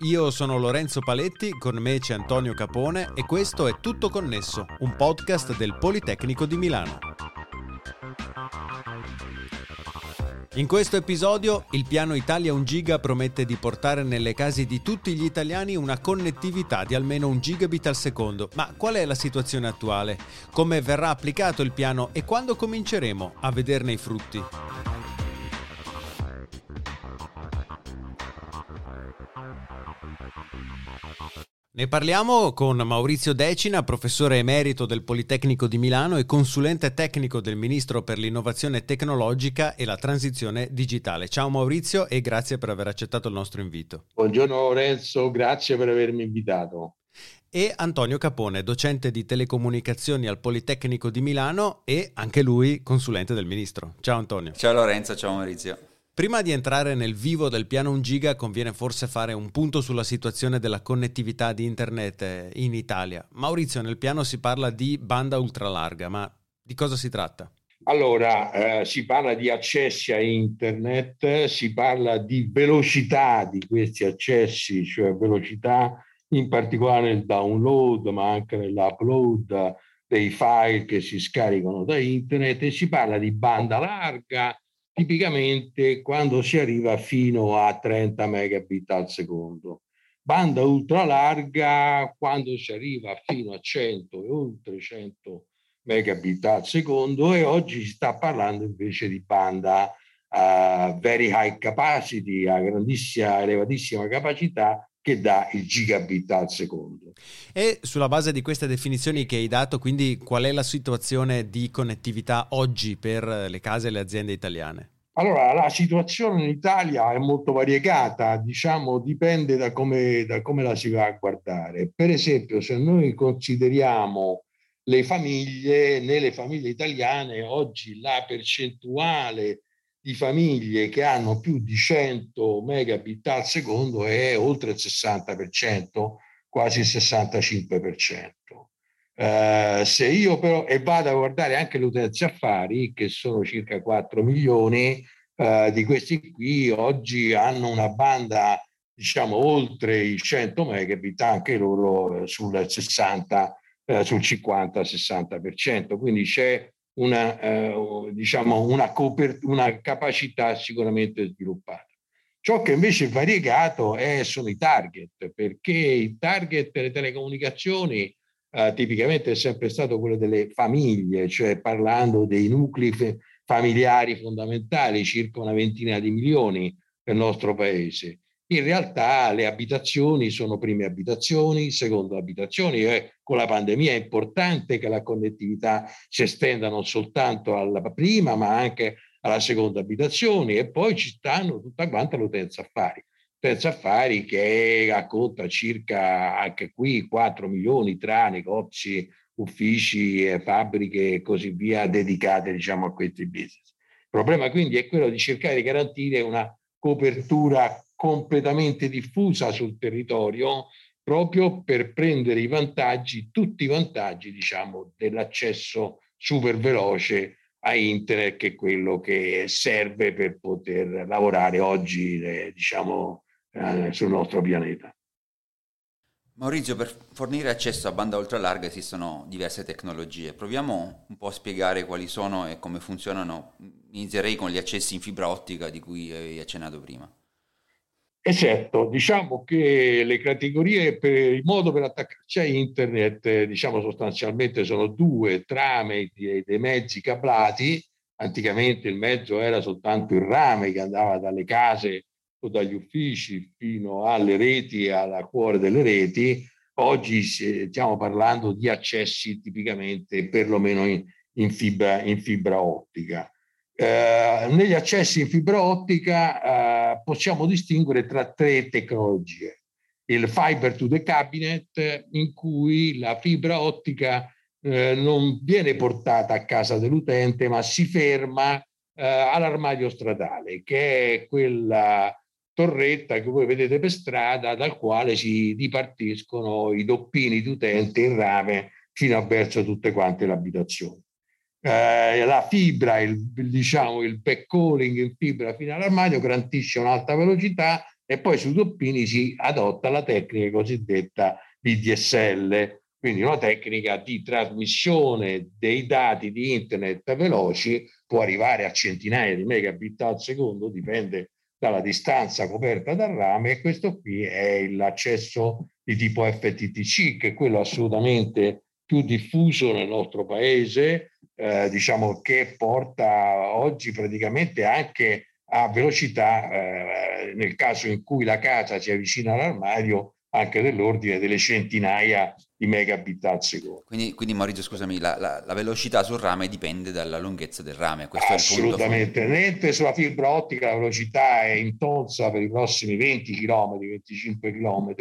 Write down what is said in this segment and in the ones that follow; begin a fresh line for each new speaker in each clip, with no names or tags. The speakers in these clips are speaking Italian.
Io sono Lorenzo Paletti, con me c'è Antonio Capone e questo è Tutto Connesso, un podcast del Politecnico di Milano. In questo episodio il piano Italia 1 giga promette di portare nelle case di tutti gli italiani una connettività di almeno un gigabit al secondo. Ma qual è la situazione attuale? Come verrà applicato il piano e quando cominceremo a vederne i frutti? Ne parliamo con Maurizio Decina, professore emerito del Politecnico di Milano e consulente tecnico del Ministro per l'innovazione tecnologica e la transizione digitale. Ciao Maurizio e grazie per aver accettato il nostro invito.
Buongiorno Lorenzo, grazie per avermi invitato.
E Antonio Capone, docente di telecomunicazioni al Politecnico di Milano e anche lui consulente del Ministro. Ciao Antonio.
Ciao Lorenzo, ciao Maurizio.
Prima di entrare nel vivo del piano 1 giga conviene forse fare un punto sulla situazione della connettività di internet eh, in Italia. Maurizio, nel piano si parla di banda ultralarga, ma di cosa si tratta?
Allora, eh, si parla di accessi a internet, si parla di velocità di questi accessi, cioè velocità in particolare nel download, ma anche nell'upload dei file che si scaricano da internet e si parla di banda larga tipicamente quando si arriva fino a 30 megabit al secondo. Banda ultra larga quando si arriva fino a 100 e oltre 100 megabit al secondo e oggi si sta parlando invece di banda uh, very high capacity, a grandissima, elevatissima capacità che dà il gigabit al secondo.
E sulla base di queste definizioni che hai dato, quindi qual è la situazione di connettività oggi per le case e le aziende italiane?
Allora, la situazione in Italia è molto variegata, diciamo, dipende da come, da come la si va a guardare. Per esempio, se noi consideriamo le famiglie, nelle famiglie italiane oggi la percentuale di famiglie che hanno più di 100 megabit al secondo è oltre il 60%, quasi il 65%. Uh, se io però e vado a guardare anche le utenze affari, che sono circa 4 milioni, uh, di questi qui oggi hanno una banda diciamo oltre i 100 megabit, anche loro uh, sul 60, sul 50-60%. Quindi c'è una, diciamo una, una capacità sicuramente sviluppata. Ciò che invece è variegato è, sono i target, perché i target delle telecomunicazioni eh, tipicamente è sempre stato quello delle famiglie, cioè parlando dei nuclei familiari fondamentali, circa una ventina di milioni nel nostro paese. In realtà le abitazioni sono prime abitazioni, seconde abitazioni e con la pandemia è importante che la connettività si estenda non soltanto alla prima ma anche alla seconda abitazione e poi ci stanno tutta quanta l'utenza affari. Terza Affari che racconta circa anche qui 4 milioni tra negozi, uffici, fabbriche e così via dedicate diciamo, a questi business. Il problema quindi è quello di cercare di garantire una copertura completamente diffusa sul territorio proprio per prendere i vantaggi, tutti i vantaggi diciamo, dell'accesso super veloce a internet che è quello che serve per poter lavorare oggi eh, diciamo eh, sul nostro pianeta.
Maurizio, per fornire accesso a banda ultralarga esistono diverse tecnologie. Proviamo un po' a spiegare quali sono e come funzionano. Inizierei con gli accessi in fibra ottica di cui hai accennato prima.
Esatto, diciamo che le categorie per il modo per attaccarci a internet, diciamo sostanzialmente sono due trame dei mezzi cablati. Anticamente il mezzo era soltanto il rame che andava dalle case o dagli uffici fino alle reti e alla cuore delle reti, oggi stiamo parlando di accessi tipicamente perlomeno in, in, fibra, in fibra ottica. Eh, negli accessi in fibra ottica eh, possiamo distinguere tra tre tecnologie. Il fiber to the cabinet, in cui la fibra ottica eh, non viene portata a casa dell'utente, ma si ferma eh, all'armadio stradale, che è quella torretta che voi vedete per strada dal quale si dipartiscono i doppini di utente in rame fino a verso tutte quante le abitazioni. Eh, la fibra, il, diciamo il backhauling in fibra fino all'armadio garantisce un'alta velocità, e poi sui toppini si adotta la tecnica cosiddetta VDSL, quindi una tecnica di trasmissione dei dati di internet veloci, può arrivare a centinaia di megabit al secondo, dipende dalla distanza coperta dal rame e questo qui è l'accesso di tipo FTTC, che è quello assolutamente più diffuso nel nostro paese, eh, diciamo che porta oggi praticamente anche a velocità, eh, nel caso in cui la casa si avvicina all'armadio, anche dell'ordine delle centinaia di megabit al secondo.
Quindi, quindi Maurizio, scusami, la, la, la, velocità sul rame dipende dalla lunghezza del rame.
Questo Assolutamente, niente sulla fibra ottica la velocità è in tonza per i prossimi 20 km, 25 km,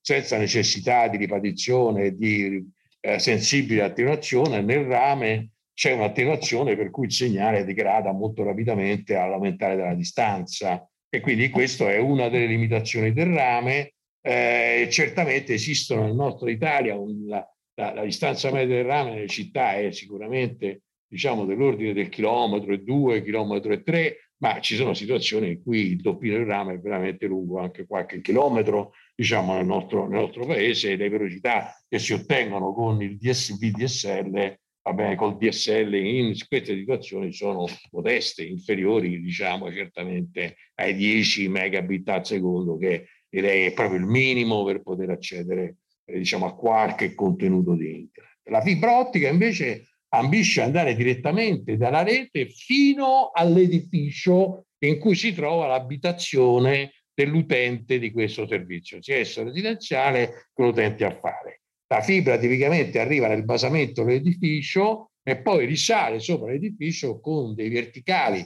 senza necessità di ripetizione, di eh, sensibile attenuazione. Nel rame c'è un'attenuazione per cui il segnale degrada molto rapidamente all'aumentare della distanza e quindi questa è una delle limitazioni del rame. Eh, certamente esistono nel nostro Italia un, la, la, la, distanza media del rame nelle città è sicuramente diciamo dell'ordine del chilometro e due, chilometro e tre, ma ci sono situazioni in cui il doppino del rame è veramente lungo anche qualche chilometro, diciamo nel nostro, nel nostro paese e le velocità che si ottengono con il DSV DSL va bene, col DSL in queste situazioni sono modeste, inferiori diciamo certamente ai 10 megabit al secondo che direi è proprio il minimo per poter accedere eh, diciamo a qualche contenuto di internet. La fibra ottica invece ambisce andare direttamente dalla rete fino all'edificio in cui si trova l'abitazione dell'utente di questo servizio, sia esso residenziale che l'utente a fare. La fibra tipicamente arriva nel basamento dell'edificio e poi risale sopra l'edificio con dei verticali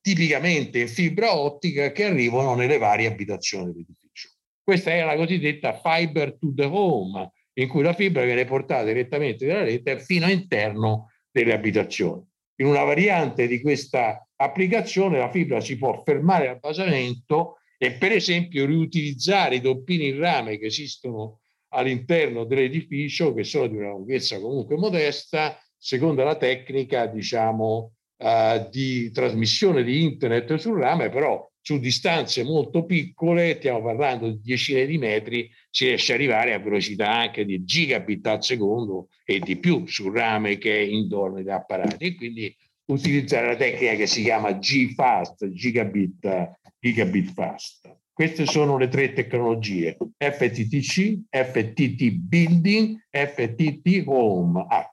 tipicamente in fibra ottica che arrivano nelle varie abitazioni dell'edificio. Questa è la cosiddetta fiber to the home, in cui la fibra viene portata direttamente dalla rete fino all'interno delle abitazioni. In una variante di questa applicazione la fibra si può fermare al basamento e per esempio riutilizzare i doppini in rame che esistono all'interno dell'edificio che sono di una lunghezza comunque modesta, secondo la tecnica, diciamo, uh, di trasmissione di internet sul rame, però su distanze molto piccole, stiamo parlando di decine di metri, si riesce ad arrivare a velocità anche di gigabit al secondo e di più sul rame che è intorno agli apparati. E quindi utilizzare la tecnica che si chiama G-Fast, gigabit, gigabit fast. Queste sono le tre tecnologie, FTTC, FTT Building, FTT Home H.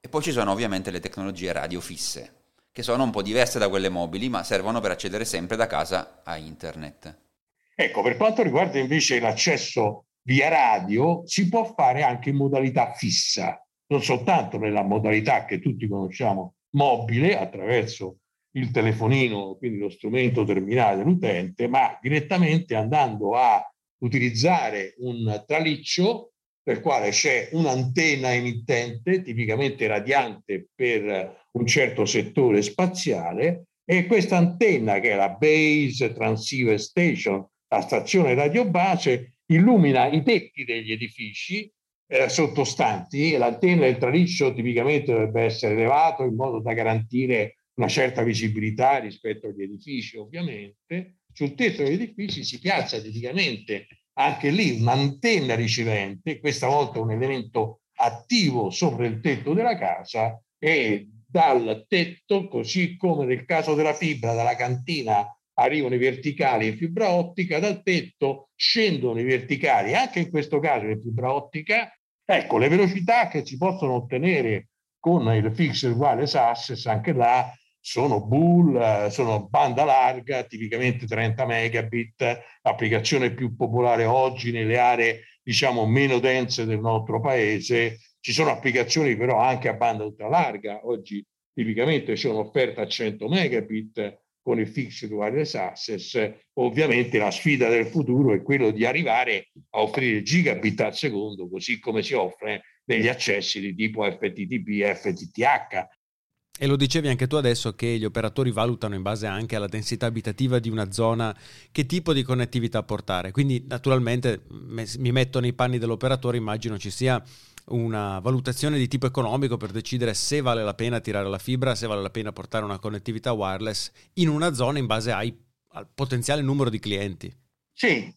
E poi ci sono ovviamente le tecnologie radio fisse, che sono un po' diverse da quelle mobili, ma servono per accedere sempre da casa a internet.
Ecco, per quanto riguarda invece l'accesso via radio, si può fare anche in modalità fissa, non soltanto nella modalità che tutti conosciamo mobile, attraverso il telefonino, quindi lo strumento terminale dell'utente, ma direttamente andando a utilizzare un traliccio per quale c'è un'antenna emittente, tipicamente radiante per un certo settore spaziale, e questa antenna, che è la Base Transceiver Station, la stazione radiobase, illumina i tetti degli edifici eh, sottostanti e l'antenna del traliccio tipicamente dovrebbe essere elevato in modo da garantire una certa visibilità rispetto agli edifici, ovviamente. Sul tetto degli edifici si piazza tipicamente anche lì un'antenna ricevente, questa volta un elemento attivo sopra il tetto della casa e dal tetto, così come nel caso della fibra, dalla cantina arrivano i verticali in fibra ottica, dal tetto scendono i verticali, anche in questo caso in fibra ottica. Ecco, le velocità che si possono ottenere con il Fixed Wireless Access, anche là sono bull, sono banda larga, tipicamente 30 megabit, applicazione più popolare oggi nelle aree diciamo meno dense del nostro paese. Ci sono applicazioni però anche a banda ultralarga, oggi tipicamente c'è un'offerta a 100 megabit con il fixed wireless access. Ovviamente la sfida del futuro è quello di arrivare a offrire gigabit al secondo, così come si offre negli accessi di tipo FTTP e FTTH,
e lo dicevi anche tu adesso che gli operatori valutano in base anche alla densità abitativa di una zona che tipo di connettività portare. Quindi naturalmente mi metto nei panni dell'operatore, immagino ci sia una valutazione di tipo economico per decidere se vale la pena tirare la fibra, se vale la pena portare una connettività wireless in una zona in base ai al potenziale numero di clienti.
Sì,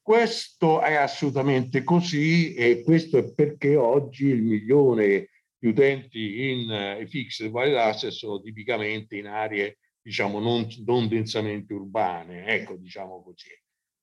questo è assolutamente così e questo è perché oggi il milione di utenti in eh, fixed wireless access sono tipicamente in aree diciamo non, non densamente urbane, ecco diciamo così.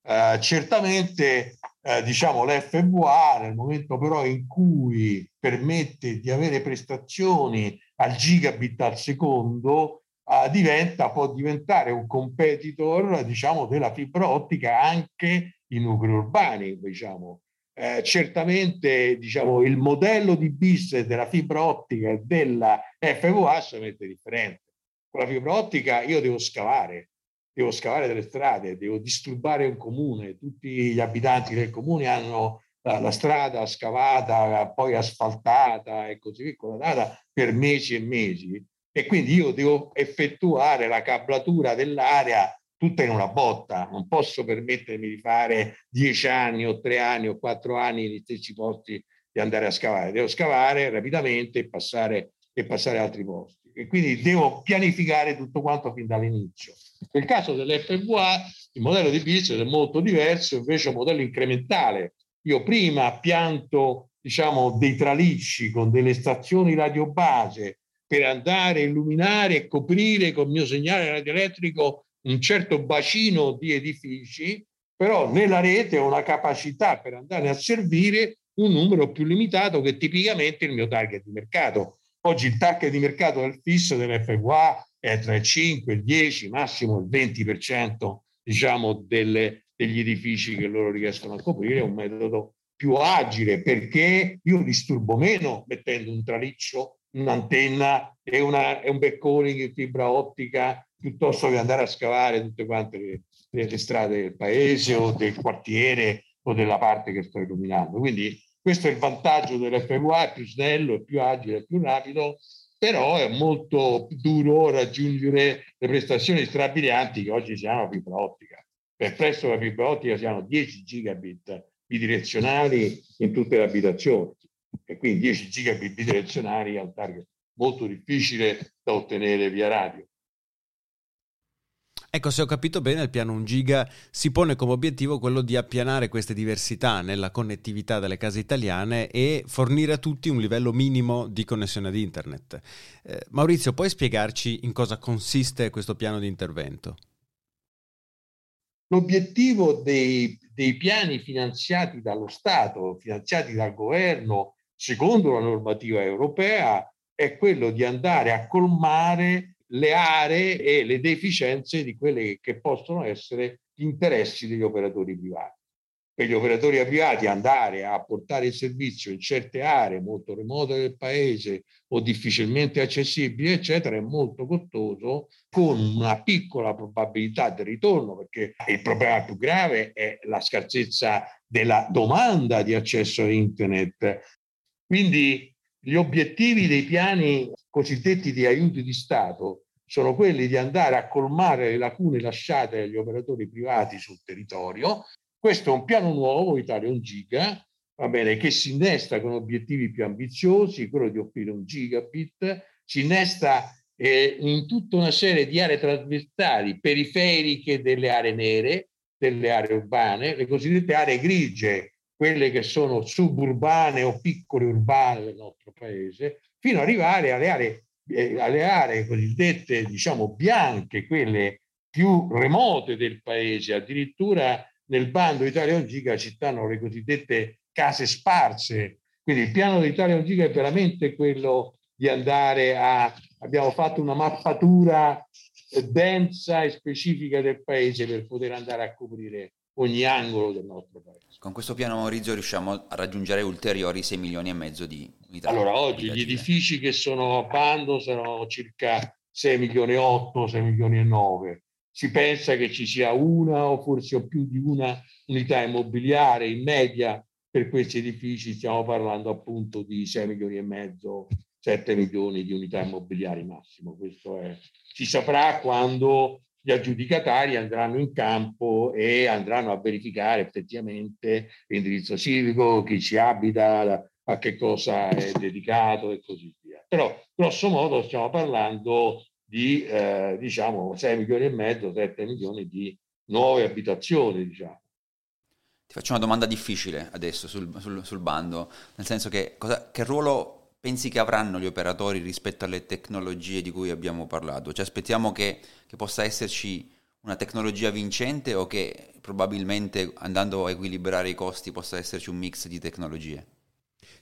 Uh, certamente uh, diciamo l'FVA nel momento però in cui permette di avere prestazioni al gigabit al secondo uh, diventa, può diventare un competitor diciamo della fibra ottica anche i nuclei urbani, diciamo. Eh, certamente diciamo, il modello di business della fibra ottica e della FVA sono differente. Con la fibra ottica io devo scavare, devo scavare delle strade, devo disturbare un comune, tutti gli abitanti del comune hanno la, la strada scavata, poi asfaltata e così via, per mesi e mesi e quindi io devo effettuare la cablatura dell'area tutta in una botta, non posso permettermi di fare dieci anni o tre anni o quattro anni negli stessi posti di andare a scavare, devo scavare rapidamente e passare, e passare altri posti. E quindi devo pianificare tutto quanto fin dall'inizio. Nel caso dell'FVA il modello di business è molto diverso, invece è un modello incrementale. Io prima pianto diciamo, dei tralicci con delle stazioni radiobase per andare a illuminare e coprire col mio segnale radioelettrico un certo bacino di edifici, però nella rete ho una capacità per andare a servire un numero più limitato che tipicamente il mio target di mercato. Oggi il target di mercato del fisso dell'FVA è tra il 5 il 10, massimo il 20% diciamo, delle, degli edifici che loro riescono a coprire, è un metodo più agile perché io disturbo meno mettendo un traliccio, un'antenna e, una, e un backcalling in fibra ottica piuttosto che andare a scavare tutte quante le, le, strade del paese o del quartiere o della parte che sto illuminando. Quindi questo è il vantaggio dell'FVA, è più snello, è più agile, è più rapido, però è molto duro raggiungere le prestazioni strabilianti che oggi si hanno fibra ottica. Per presto la fibra ottica si hanno 10 gigabit bidirezionali in tutte le abitazioni e quindi 10 gigabit bidirezionali è un target molto difficile da ottenere via radio.
Ecco, se ho capito bene, il piano 1 giga si pone come obiettivo quello di appianare queste diversità nella connettività delle case italiane e fornire a tutti un livello minimo di connessione ad internet. Eh, Maurizio, puoi spiegarci in cosa consiste questo piano di intervento?
L'obiettivo dei, dei piani finanziati dallo Stato, finanziati dal governo, secondo la normativa europea, è quello di andare a colmare le aree e le deficienze di quelle che possono essere gli interessi degli operatori privati. Per gli operatori privati andare a portare il servizio in certe aree molto remote del paese o difficilmente accessibili, eccetera, è molto costoso, con una piccola probabilità di ritorno, perché il problema più grave è la scarsezza della domanda di accesso a internet. Quindi gli obiettivi dei piani cosiddetti di aiuti di Stato sono quelli di andare a colmare le lacune lasciate dagli operatori privati sul territorio. Questo è un piano nuovo, Italia 1 giga, va bene, che si innesta con obiettivi più ambiziosi, quello di offrire un gigabit, si innesta eh, in tutta una serie di aree trasversali periferiche delle aree nere, delle aree urbane, le cosiddette aree grigie, quelle che sono suburbane o piccole urbane del nostro paese, fino ad arrivare alle aree, eh, alle aree cosiddette, diciamo, bianche, quelle più remote del paese. Addirittura nel bando Italia 1 Giga ci stanno le cosiddette case sparse. Quindi il piano dell'Italia 1 Giga è veramente quello di andare a... Abbiamo fatto una mappatura densa e specifica del paese per poter andare a coprire ogni angolo del nostro paese.
Con questo piano Maurizio riusciamo a raggiungere ulteriori 6 milioni e mezzo di
unità. Allora, oggi gli edifici che sono a bando sono circa 6 milioni e 8, 6 milioni e 9. Si pensa che ci sia una o forse più di una unità immobiliare in media per questi edifici, stiamo parlando appunto di 6 milioni e mezzo, 7 milioni di unità immobiliari massimo. Questo è, si saprà quando gli aggiudicatari andranno in campo e andranno a verificare effettivamente l'indirizzo civico, chi ci abita, a che cosa è dedicato e così via. Però grosso modo stiamo parlando di eh, diciamo 6 milioni e mezzo, 7 milioni di nuove abitazioni. Diciamo.
Ti faccio una domanda difficile adesso sul, sul, sul bando, nel senso che cosa, che ruolo pensi che avranno gli operatori rispetto alle tecnologie di cui abbiamo parlato? Cioè aspettiamo che, che possa esserci una tecnologia vincente o che probabilmente andando a equilibrare i costi possa esserci un mix di tecnologie?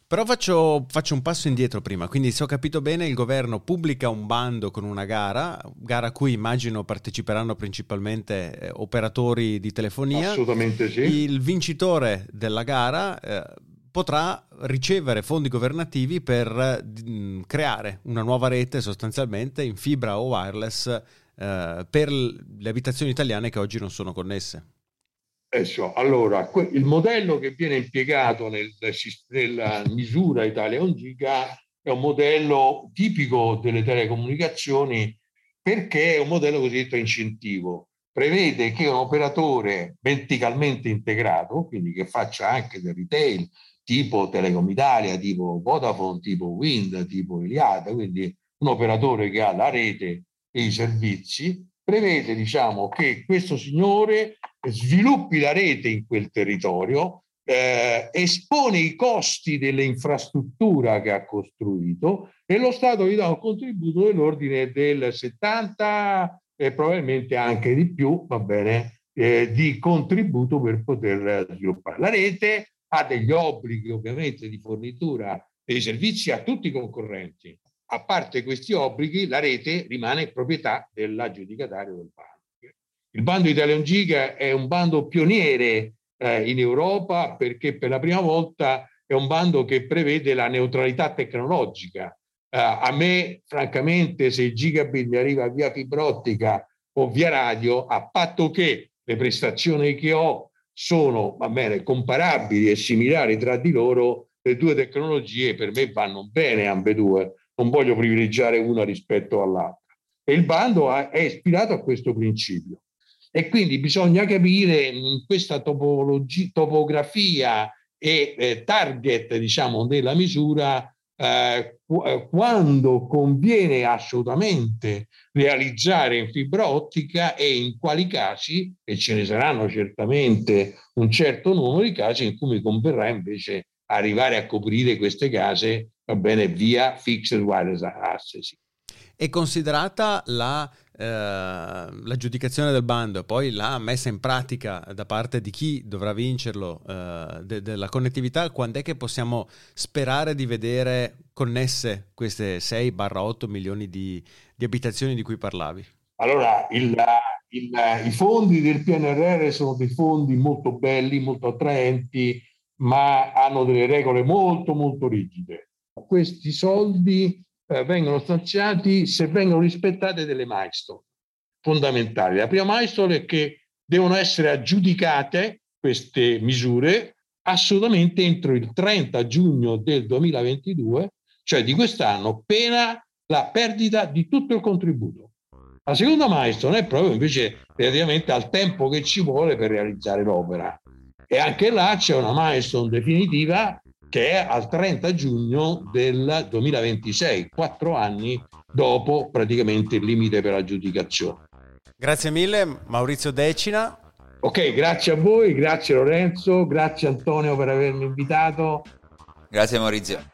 Però faccio, faccio, un passo indietro prima, quindi se ho capito bene il governo pubblica un bando con una gara, gara a cui immagino parteciperanno principalmente eh, operatori di telefonia.
Assolutamente sì.
Il vincitore della gara eh, potrà ricevere fondi governativi per mh, creare una nuova rete sostanzialmente in fibra o wireless eh, per le abitazioni italiane che oggi non sono connesse.
Adesso, allora, il modello che viene impiegato nel, nella misura Italia 1 giga è un modello tipico delle telecomunicazioni perché è un modello cosiddetto incentivo. Prevede che un operatore verticalmente integrato, quindi che faccia anche del retail, tipo Telecom Italia, tipo Vodafone, tipo Wind, tipo Iliada, quindi un operatore che ha la rete e i servizi, prevede diciamo, che questo signore sviluppi la rete in quel territorio, eh, espone i costi dell'infrastruttura che ha costruito e lo Stato gli dà un contributo dell'ordine del 70 e probabilmente anche di più, va bene, eh, di contributo per poter sviluppare. La rete ha degli obblighi ovviamente di fornitura dei servizi a tutti i concorrenti. A parte questi obblighi, la rete rimane proprietà dell'aggiudicatario del bando. Il bando Italia 1 Giga è un bando pioniere eh, in Europa perché per la prima volta è un bando che prevede la neutralità tecnologica. Eh, a me, francamente, se il gigabit mi arriva via fibra ottica o via radio, a patto che le prestazioni che ho sono va bene, comparabili e similari tra di loro, le due tecnologie per me vanno bene ambedue, non voglio privilegiare una rispetto all'altra. E il bando è ispirato a questo principio. E quindi bisogna capire in questa topografia e eh, target, diciamo, della misura eh, eh, quando conviene assolutamente realizzare in fibra ottica e in quali casi, e ce ne saranno certamente un certo numero di casi in cui mi converrà invece arrivare a coprire queste case va bene, via fixed wireless access.
È considerata la l'aggiudicazione del bando e poi la messa in pratica da parte di chi dovrà vincerlo eh, de- della connettività, quando è che possiamo sperare di vedere connesse queste 6-8 milioni di, di, abitazioni di cui parlavi?
Allora, il, il, i fondi del PNRR sono dei fondi molto belli, molto attraenti, ma hanno delle regole molto, molto rigide. Questi soldi eh, vengono stanziati se vengono rispettate delle milestone fondamentali. La prima milestone è che devono essere aggiudicate queste misure assolutamente entro il 30 giugno del 2022, cioè di quest'anno, pena la perdita di tutto il contributo. La seconda milestone è proprio invece relativamente al tempo che ci vuole per realizzare l'opera. E anche là c'è una milestone definitiva che è al 30 giugno del 2026, quattro anni dopo praticamente il limite per l'aggiudicazione.
Grazie mille Maurizio Decina.
Ok, grazie a voi, grazie Lorenzo, grazie Antonio per avermi invitato.
Grazie Maurizio.